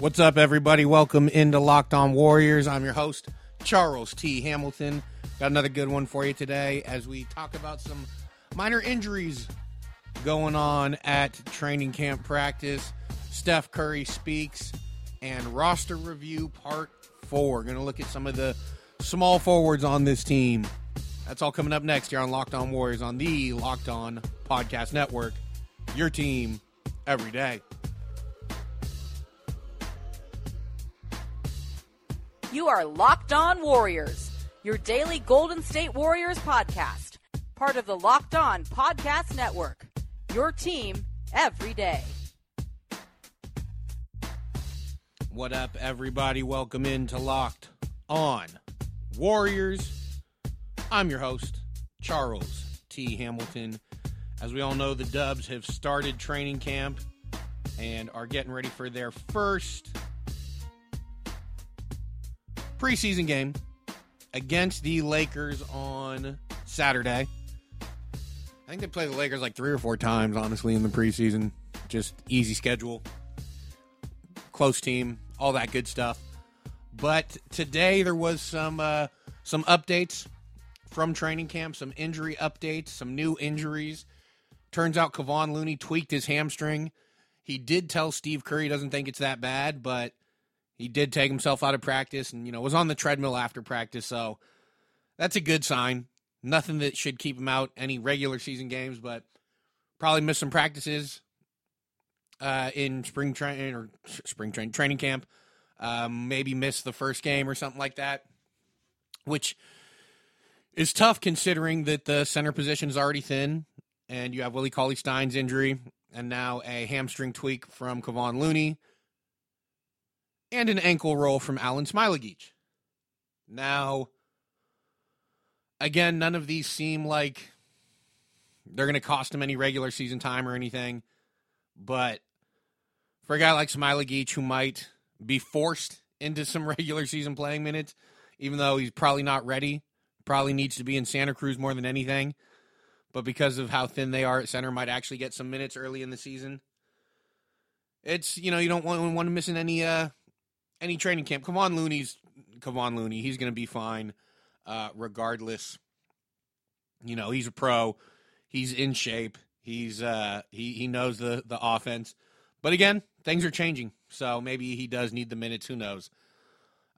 What's up, everybody? Welcome into Locked On Warriors. I'm your host, Charles T. Hamilton. Got another good one for you today as we talk about some minor injuries going on at training camp practice. Steph Curry speaks and roster review part four. Going to look at some of the small forwards on this team. That's all coming up next here on Locked On Warriors on the Locked On Podcast Network. Your team every day. You are Locked On Warriors, your daily Golden State Warriors podcast, part of the Locked On Podcast Network. Your team every day. What up, everybody? Welcome into Locked On Warriors. I'm your host, Charles T. Hamilton. As we all know, the Dubs have started training camp and are getting ready for their first preseason game against the Lakers on Saturday. I think they play the Lakers like three or four times, honestly, in the preseason. Just easy schedule, close team, all that good stuff. But today there was some uh, some updates from training camp, some injury updates, some new injuries. Turns out Kevon Looney tweaked his hamstring. He did tell Steve Kerr he doesn't think it's that bad, but he did take himself out of practice and you know was on the treadmill after practice, so that's a good sign. Nothing that should keep him out any regular season games, but probably miss some practices uh, in spring training or spring training training camp. Um, maybe miss the first game or something like that, which is tough considering that the center position is already thin, and you have Willie Cauley Stein's injury, and now a hamstring tweak from Kevon Looney, and an ankle roll from Alen Smailagic. Now, again, none of these seem like they're going to cost him any regular season time or anything, but for a guy like Smailagic who might be forced into some regular season playing minutes, even though he's probably not ready, probably needs to be in Santa Cruz more than anything, but because of how thin they are at center, might actually get some minutes early in the season. It's you know you don't want want to miss any uh any training camp. Kevon Looney's Kevon Looney. He's going to be fine uh, regardless. You know he's a pro. He's in shape. He's uh he he knows the the offense. But again, things are changing, so maybe he does need the minutes. Who knows?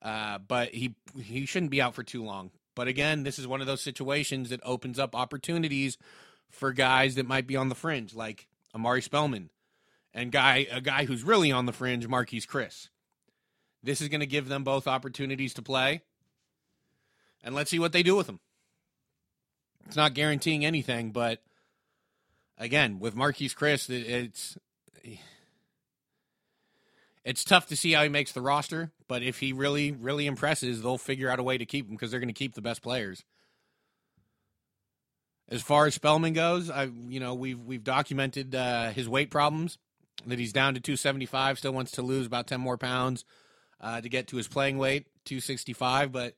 Uh, but he he shouldn't be out for too long. But again, this is one of those situations that opens up opportunities for guys that might be on the fringe, like Omari Spellman, and guy a guy who's really on the fringe, Marquese Chriss. This is going to give them both opportunities to play, and let's see what they do with them. It's not guaranteeing anything, but again, with Marquese Chriss, it's it's tough to see how he makes the roster, but if he really, really impresses, they'll figure out a way to keep him because they're going to keep the best players. As far as Spellman goes, I you know we've we've documented uh, his weight problems that he's down to 275, still wants to lose about 10 more pounds uh, to get to his playing weight 265, but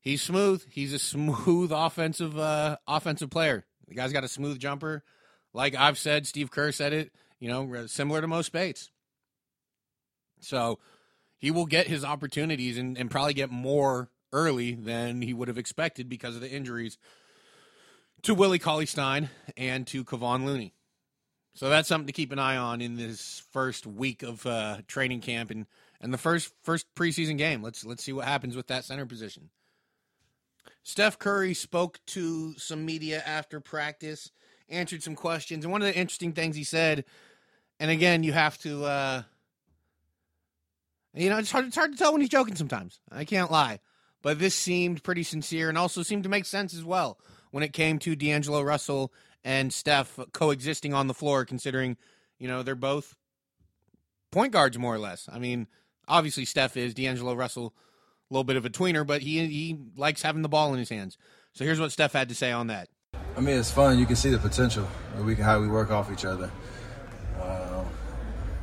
he's smooth. He's a smooth offensive uh, offensive player. The guy's got a smooth jumper, like I've said. Steve Kerr said it. You know, similar to Mo Speights. So he will get his opportunities and, and probably get more early than he would have expected because of the injuries to Willie Cauley Stein and to Kevon Looney. So that's something to keep an eye on in this first week of uh, training camp and, and the first first preseason game. Let's let's see what happens with that center position. Steph Curry spoke to some media after practice, answered some questions, and one of the interesting things he said, and again, you have to uh, you know, it's hard, it's hard to tell when he's joking sometimes. I can't lie. But this seemed pretty sincere and also seemed to make sense as well when it came to D'Angelo Russell and Steph coexisting on the floor, considering, you know, they're both point guards more or less. I mean, obviously Steph is D'Angelo Russell, a little bit of a tweener, but he he likes having the ball in his hands. So here's what Steph had to say on that. I mean, it's fun. You can see the potential. We can how we work off each other. Uh,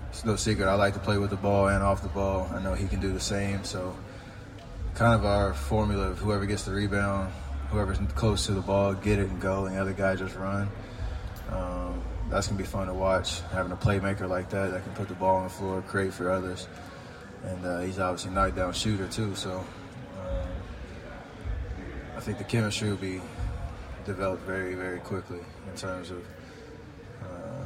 it's no secret. I like to play with the ball and off the ball. I know he can do the same. So, kind of our formula of whoever gets the rebound, whoever's close to the ball, get it and go, and the other guy just run. Um, that's gonna be fun to watch. Having a playmaker like that that can put the ball on the floor, create for others, and uh, he's obviously a knockdown shooter too. So uh, I think the chemistry will be developed very, very quickly in terms of uh,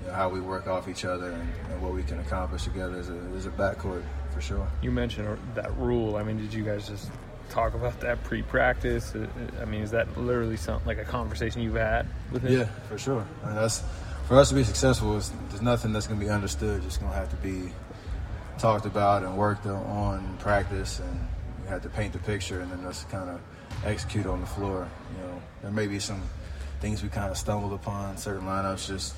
you know, how we work off each other and, and, what we can accomplish together as a, as a backcourt for sure. You mentioned that rule. I mean, did you guys just talk about that pre-practice? Uh, I mean, is that literally something like a conversation you've had with him? Yeah, for sure. I mean, that's for us to be successful. there's nothing that's going to be understood. It's going to have to be talked about and worked on practice, and you have to paint the picture, and then let's kind of execute on the floor. You know, there may be some things we kind of stumbled upon certain lineups just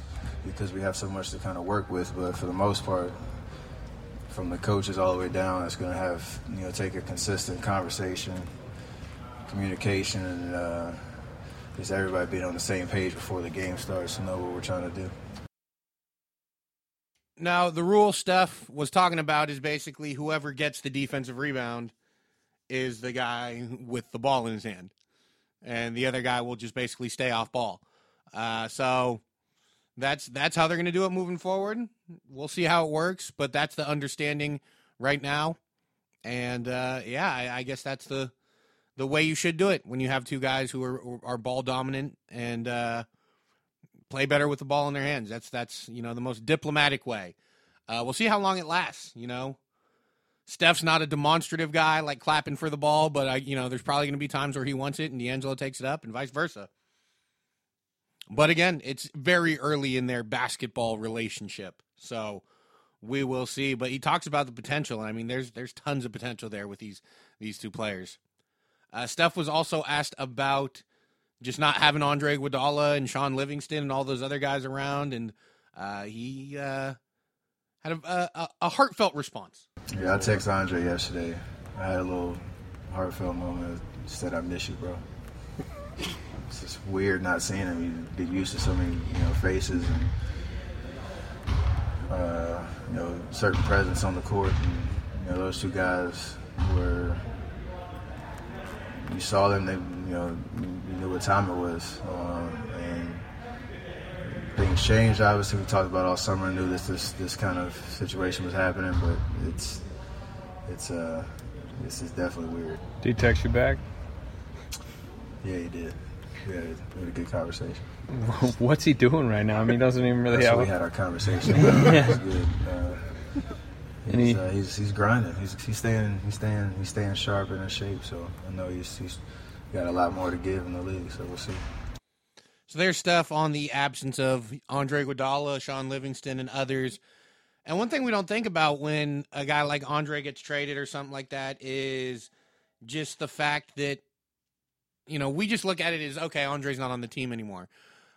because we have so much to kind of work with, but for the most part, from the coaches all the way down, it's going to have you know take a consistent conversation, communication, and uh, just everybody being on the same page before the game starts to know what we're trying to do. Now, the rule stuff was talking about is basically whoever gets the defensive rebound is the guy with the ball in his hand, and the other guy will just basically stay off ball. Uh, so that's that's how they're going to do it moving forward. We'll see how it works, but that's the understanding right now. And uh, yeah, I, I, guess that's the the way you should do it when you have two guys who are are ball dominant and uh, play better with the ball in their hands. That's that's you know the most diplomatic way. Uh, we'll see how long it lasts. You know, Steph's not a demonstrative guy like clapping for the ball, but I you know there's probably going to be times where he wants it and D'Angelo takes it up, and vice versa. But again, it's very early in their basketball relationship. So we will see. But he talks about the potential, I mean, there's there's tons of potential there with these these two players. Uh, Steph was also asked about just not having Andre Iguodala and Shaun Livingston and all those other guys around, and uh, he uh, had a, a, a, heartfelt response. Yeah, I texted Andre yesterday. I had a little heartfelt moment. Said, "I miss you, bro." it's just weird not seeing him. You get used to so many you know faces and uh, you know certain presence on the court. And, you know those two guys were. You saw them. They you know you knew what time it was. Um, and things changed. Obviously, we talked about all summer. Knew this this this kind of situation was happening, but it's it's uh this is definitely weird. Did he text you back? Yeah, he did we had, a, we had a good conversation. What's he doing right now? I mean, he doesn't even really have. we had our conversation. yeah. good. Uh, he's, he, uh, he's, he's grinding. He's he's staying he's staying he's staying sharp and in shape. So I know he's he's got a lot more to give in the league. So we'll see. So there's stuff on the absence of Andre Iguodala, Shaun Livingston, and others. And one thing we don't think about when a guy like Andre gets traded or something like that is just the fact that you know, we just look at it as okay, Andre's not on the team anymore.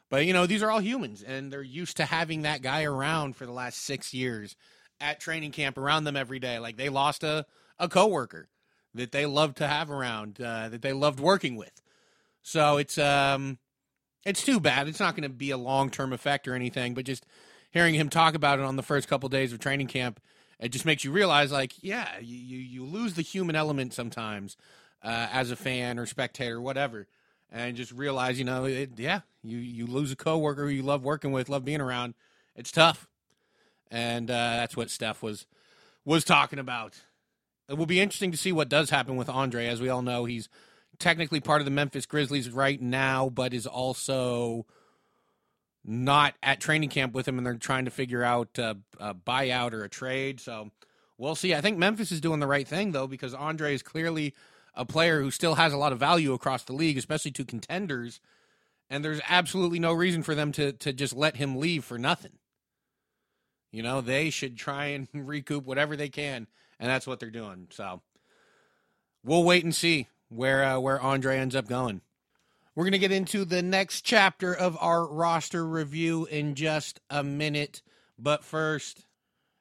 But you know, these are all humans, and they're used to having that guy around for the last six years at training camp around them every day. Like they lost a a coworker that they loved to have around, uh, that they loved working with. So it's um, it's too bad. It's not going to be a long term effect or anything, but just hearing him talk about it on the first couple days of training camp, it just makes you realize, like, yeah, you you, you lose the human element sometimes uh, as a fan or spectator, whatever, and just realize, you know, it, yeah, you you lose a coworker who you love working with, love being around. It's tough, and uh, that's what Steph was was talking about. It will be interesting to see what does happen with Andre. As we all know, he's technically part of the Memphis Grizzlies right now, but is also not at training camp with him, and they're trying to figure out uh, a buyout or a trade. So we'll see. I think Memphis is doing the right thing though, because Andre is clearly a player who still has a lot of value across the league, especially to contenders. And there's absolutely no reason for them to to just let him leave for nothing. You know, they should try and recoup whatever they can, and that's what they're doing. So we'll wait and see where uh, where Andre ends up going. We're going to get into the next chapter of our roster review in just a minute, but first,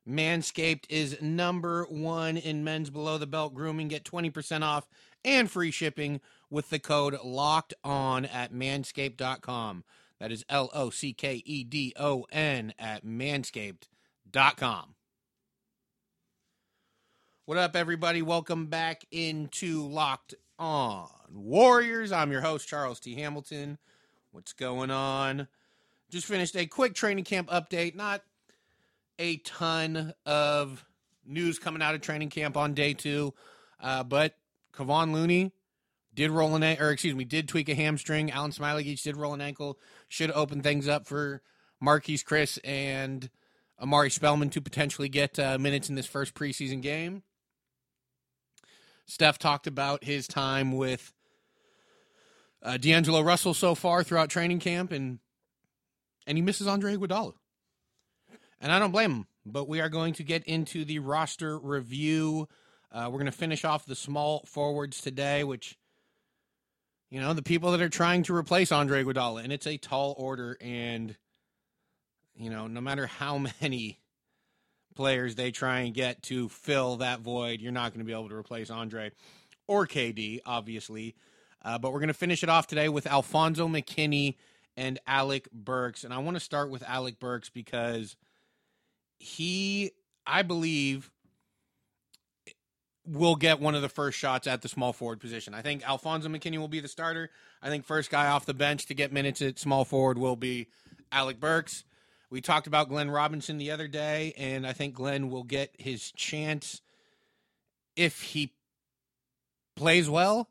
Manscaped is number one in men's below the belt grooming. Get 20% off and free shipping with the code locked on at manscaped.com. That is L O C K E D O N at manscaped.com. What up, everybody? Welcome back into Locked On Warriors. I'm your host, Charles T. Hamilton. What's going on? just finished a quick training camp update. Not a ton of news coming out of training camp on day two, uh, but Kevon Looney did roll an or excuse me did tweak a hamstring. Alen Smailagic did roll an ankle. Should open things up for Marquese Chriss and Omari Spellman to potentially get uh, minutes in this first preseason game. Steph talked about his time with uh, D'Angelo Russell so far throughout training camp, and and he misses Andre Iguodala, and I don't blame him. But we are going to get into the roster review. Uh, we're going to finish off the small forwards today, which you know the people that are trying to replace Andre Iguodala, and it's a tall order, and you know no matter how many players they try and get to fill that void, you're not going to be able to replace Andre or KD, obviously. Uh, but we're going to finish it off today with Alfonzo McKinnie and Alec Burks. And I want to start with Alec Burks because he, I believe, will get one of the first shots at the small forward position. I think Alfonzo McKinnie will be the starter. I think first guy off the bench to get minutes at small forward will be Alec Burks. We talked about Glenn Robinson the other day, and I think Glenn will get his chance if he plays well.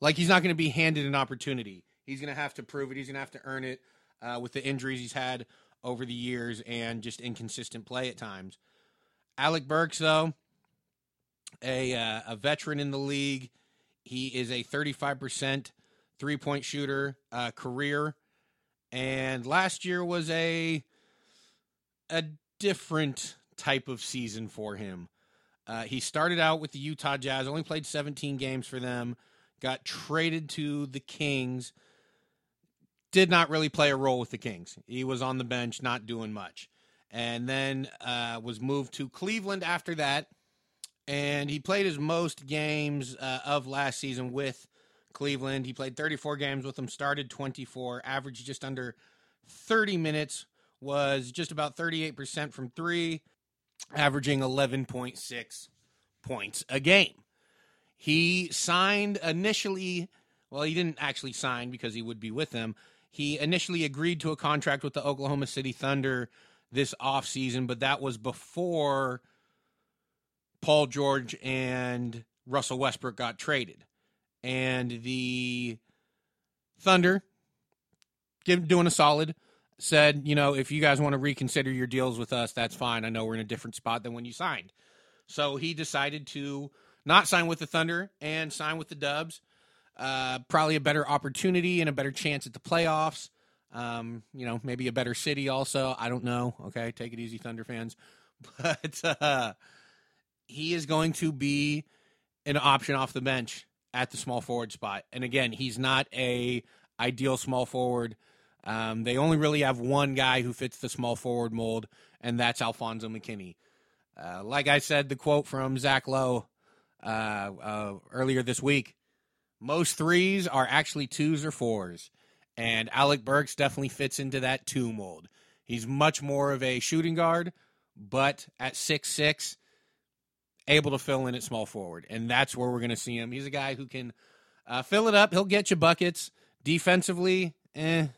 Like he's not going to be handed an opportunity. He's going to have to prove it. He's going to have to earn it uh, with the injuries he's had over the years and just inconsistent play at times. Alec Burks, though, a uh, a veteran in the league. He is a 35% three point shooter uh, career, and last year was a a different type of season for him. Uh, he started out with the Utah Jazz, only played 17 games for them, got traded to the Kings, did not really play a role with the Kings. He was on the bench, not doing much. And then uh, was moved to Cleveland after that. And he played his most games uh, of last season with Cleveland. He played 34 games with them, started 24, averaged just under 30 minutes, was just about 38% from three, averaging 11.6 points a game. He signed initially, well, he didn't actually sign because he would be with them. He initially agreed to a contract with the Oklahoma City Thunder this offseason, but that was before Paul George and Russell Westbrook got traded. And the Thunder, give, doing a solid, said, you know, if you guys want to reconsider your deals with us, that's fine. I know we're in a different spot than when you signed. So he decided to not sign with the Thunder and sign with the Dubs. Uh, probably a better opportunity and a better chance at the playoffs. Um, you know, maybe a better city also. I don't know. Okay, take it easy, Thunder fans. But uh, he is going to be an option off the bench at the small forward spot. And again, he's not a ideal small forward. Um, they only really have one guy who fits the small forward mold, and that's Alfonzo McKinnie. Uh, like I said, the quote from Zach Lowe uh, uh, earlier this week most threes are actually twos or fours, and Alec Burks definitely fits into that two mold. He's much more of a shooting guard, but at six six, able to fill in at small forward, and that's where we're going to see him. He's a guy who can uh, fill it up. He'll get you buckets. Defensively, eh,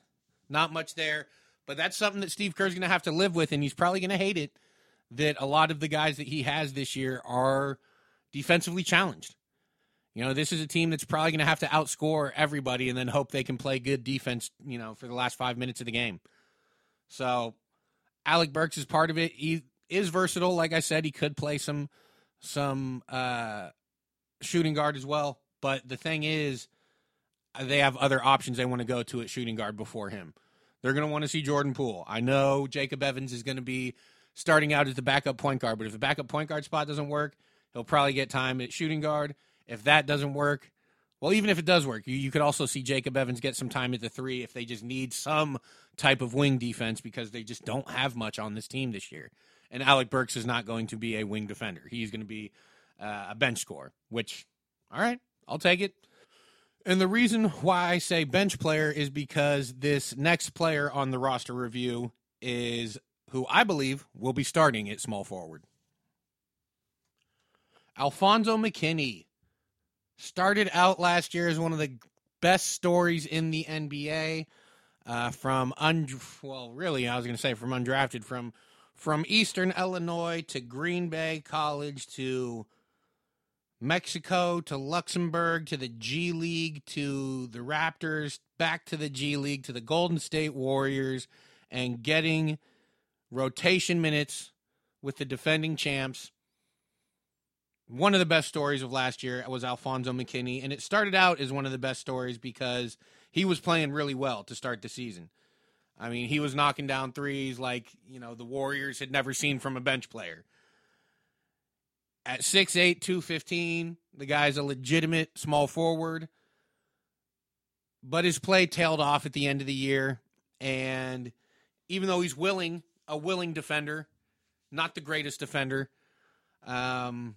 not much there. But that's something that Steve Kerr's going to have to live with, and he's probably going to hate it that a lot of the guys that he has this year are defensively challenged. You know, this is a team that's probably going to have to outscore everybody and then hope they can play good defense, you know, for the last five minutes of the game. So, Alec Burks is part of it. He is versatile. Like I said, he could play some some uh, shooting guard as well. But the thing is, they have other options they want to go to at shooting guard before him. They're going to want to see Jordan Poole. I know Jacob Evans is going to be starting out as the backup point guard, but if the backup point guard spot doesn't work, he'll probably get time at shooting guard. If that doesn't work, well, even if it does work, you, you could also see Jacob Evans get some time at the three if they just need some type of wing defense because they just don't have much on this team this year. And Alec Burks is not going to be a wing defender. He's going to be uh, a bench scorer, which, all right, I'll take it. And the reason why I say bench player is because this next player on the roster review is who I believe will be starting at small forward. Alfonzo McKinnie started out last year as one of the best stories in the NBA. uh, from un well, really, I was going to say from undrafted from from Eastern Illinois to Green Bay College to Mexico to Luxembourg to the G League to the Raptors, back to the G League to the Golden State Warriors, and getting rotation minutes with the defending champs. One of the best stories of last year was Alfonzo McKinnie, and it started out as one of the best stories because he was playing really well to start the season. I mean, he was knocking down threes like, you know, the Warriors had never seen from a bench player. At 6'8, 215, the guy's a legitimate small forward. But his play tailed off at the end of the year. And even though he's willing, a willing defender, not the greatest defender, um,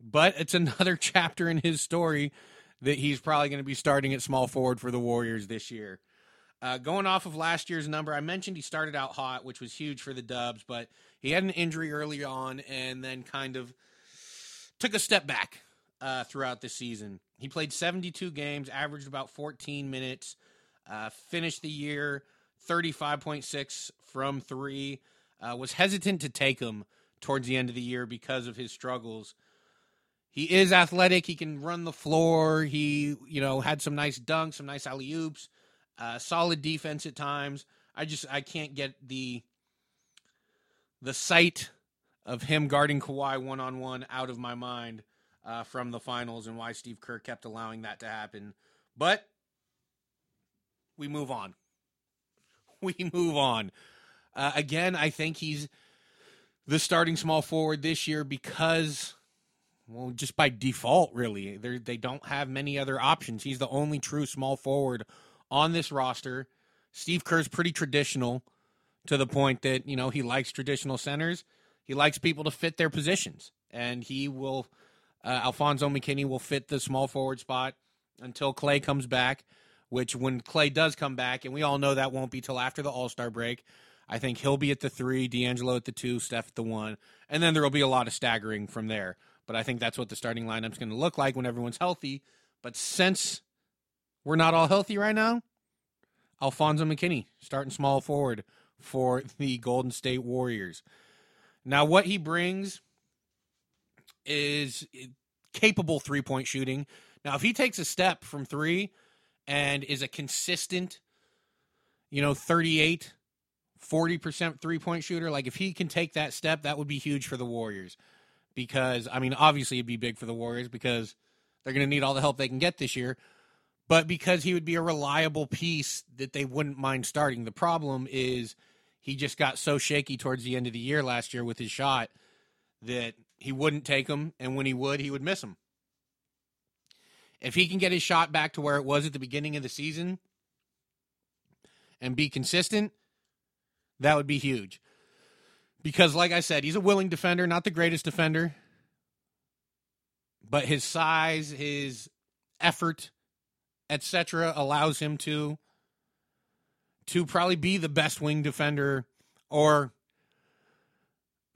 but it's another chapter in his story that he's probably going to be starting at small forward for the Warriors this year. Uh, going off of last year's number, I mentioned he started out hot, which was huge for the Dubs, but he had an injury early on and then kind of took a step back uh, throughout the season. He played 72 games, averaged about 14 minutes, uh, finished the year 35.6 from three. Uh, was hesitant to take him towards the end of the year because of his struggles. He is athletic. He can run the floor. He, you know, had some nice dunks, some nice alley oops, uh, solid defense at times. I just I can't get the the sight of him guarding Kawhi one on one out of my mind uh, from the finals and why Steve Kerr kept allowing that to happen. But we move on. We move on. Uh, again, I think he's the starting small forward this year because, well, just by default, really. They're, they don't have many other options. He's the only true small forward on this roster. Steve Kerr's pretty traditional to the point that, you know, he likes traditional centers. He likes people to fit their positions. And he will, uh, Alfonzo McKinnie will fit the small forward spot until Klay comes back which when Klay does come back, and we all know that won't be till after the All Star break, I think he'll be at the three, D'Angelo at the two, Steph at the one, and then there will be a lot of staggering from there. But I think that's what the starting lineup's going to look like when everyone's healthy. But since we're not all healthy right now, Alfonzo McKinnie starting small forward for the Golden State Warriors. Now, what he brings is capable three point shooting. Now, if he takes a step from three, and is a consistent, you know, 38, 40% three point shooter, like if he can take that step, that would be huge for the Warriors. Because, I mean, obviously it'd be big for the Warriors because they're going to need all the help they can get this year. But because he would be a reliable piece that they wouldn't mind starting. The problem is he just got so shaky towards the end of the year last year with his shot that he wouldn't take him, And when he would, he would miss him. If he can get his shot back to where it was at the beginning of the season and be consistent, that would be huge. Because, like I said, he's a willing defender, not the greatest defender, but his size, his effort, etc., allows him to to probably be the best wing defender or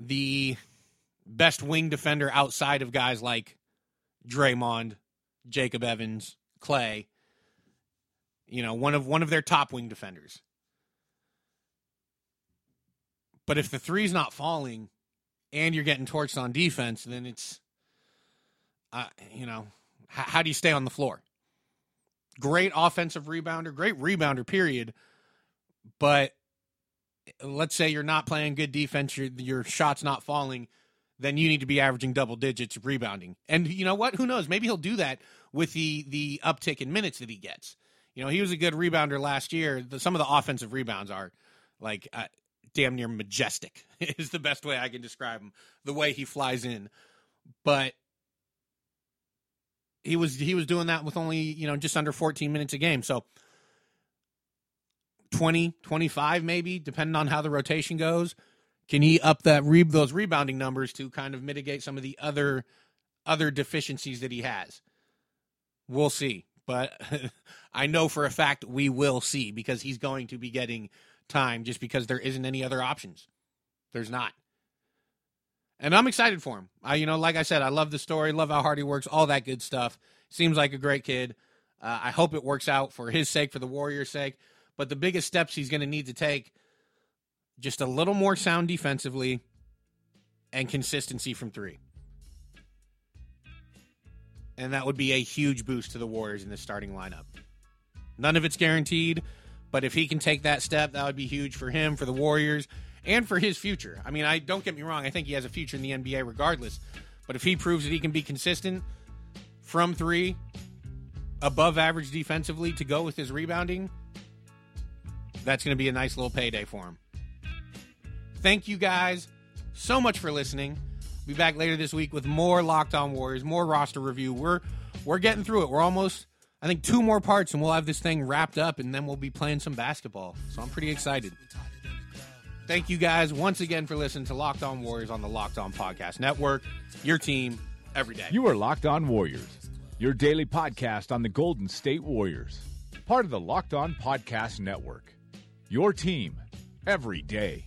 the best wing defender outside of guys like Draymond Jacob Evans, Klay. you know, one of one of their top wing defenders. But if the three's not falling and you're getting torched on defense, then it's uh, you know, how do you stay on the floor? Great offensive rebounder, great rebounder period, but let's say you're not playing good defense, your your shot's not falling, then you need to be averaging double digits rebounding. And you know what? Who knows? Maybe he'll do that with the the uptick in minutes that he gets. You know, he was a good rebounder last year. The, some of the offensive rebounds are like uh, damn near majestic. is the best way I can describe him. The way he flies in, but he was he was doing that with only you know just under 14 minutes a game. So 20, 25 maybe, depending on how the rotation goes. Can he up that re- those rebounding numbers to kind of mitigate some of the other other deficiencies that he has? We'll see. But I know for a fact we will see because he's going to be getting time just because there isn't any other options. There's not. And I'm excited for him. I, you know, like I said, I love the story, love how hard he works, all that good stuff. Seems like a great kid. Uh, I hope it works out for his sake, for the Warriors' sake. But the biggest steps he's going to need to take just a little more sound defensively and consistency from three. And that would be a huge boost to the Warriors in the starting lineup. None of it's guaranteed, but if he can take that step, that would be huge for him, for the Warriors, and for his future. I mean, I don't get me wrong, I think he has a future in the NBA regardless. But if he proves that he can be consistent from three, above average defensively to go with his rebounding, that's going to be a nice little payday for him. Thank you guys so much for listening. Be back later this week with more Locked On Warriors, more roster review. We're we're getting through it. We're almost I think two more parts and we'll have this thing wrapped up and then we'll be playing some basketball. So I'm pretty excited. Thank you guys once again for listening to Locked On Warriors on the Locked On Podcast Network. Your team every day. You are Locked On Warriors, your daily podcast on the Golden State Warriors. Part of the Locked On Podcast Network. Your team every day.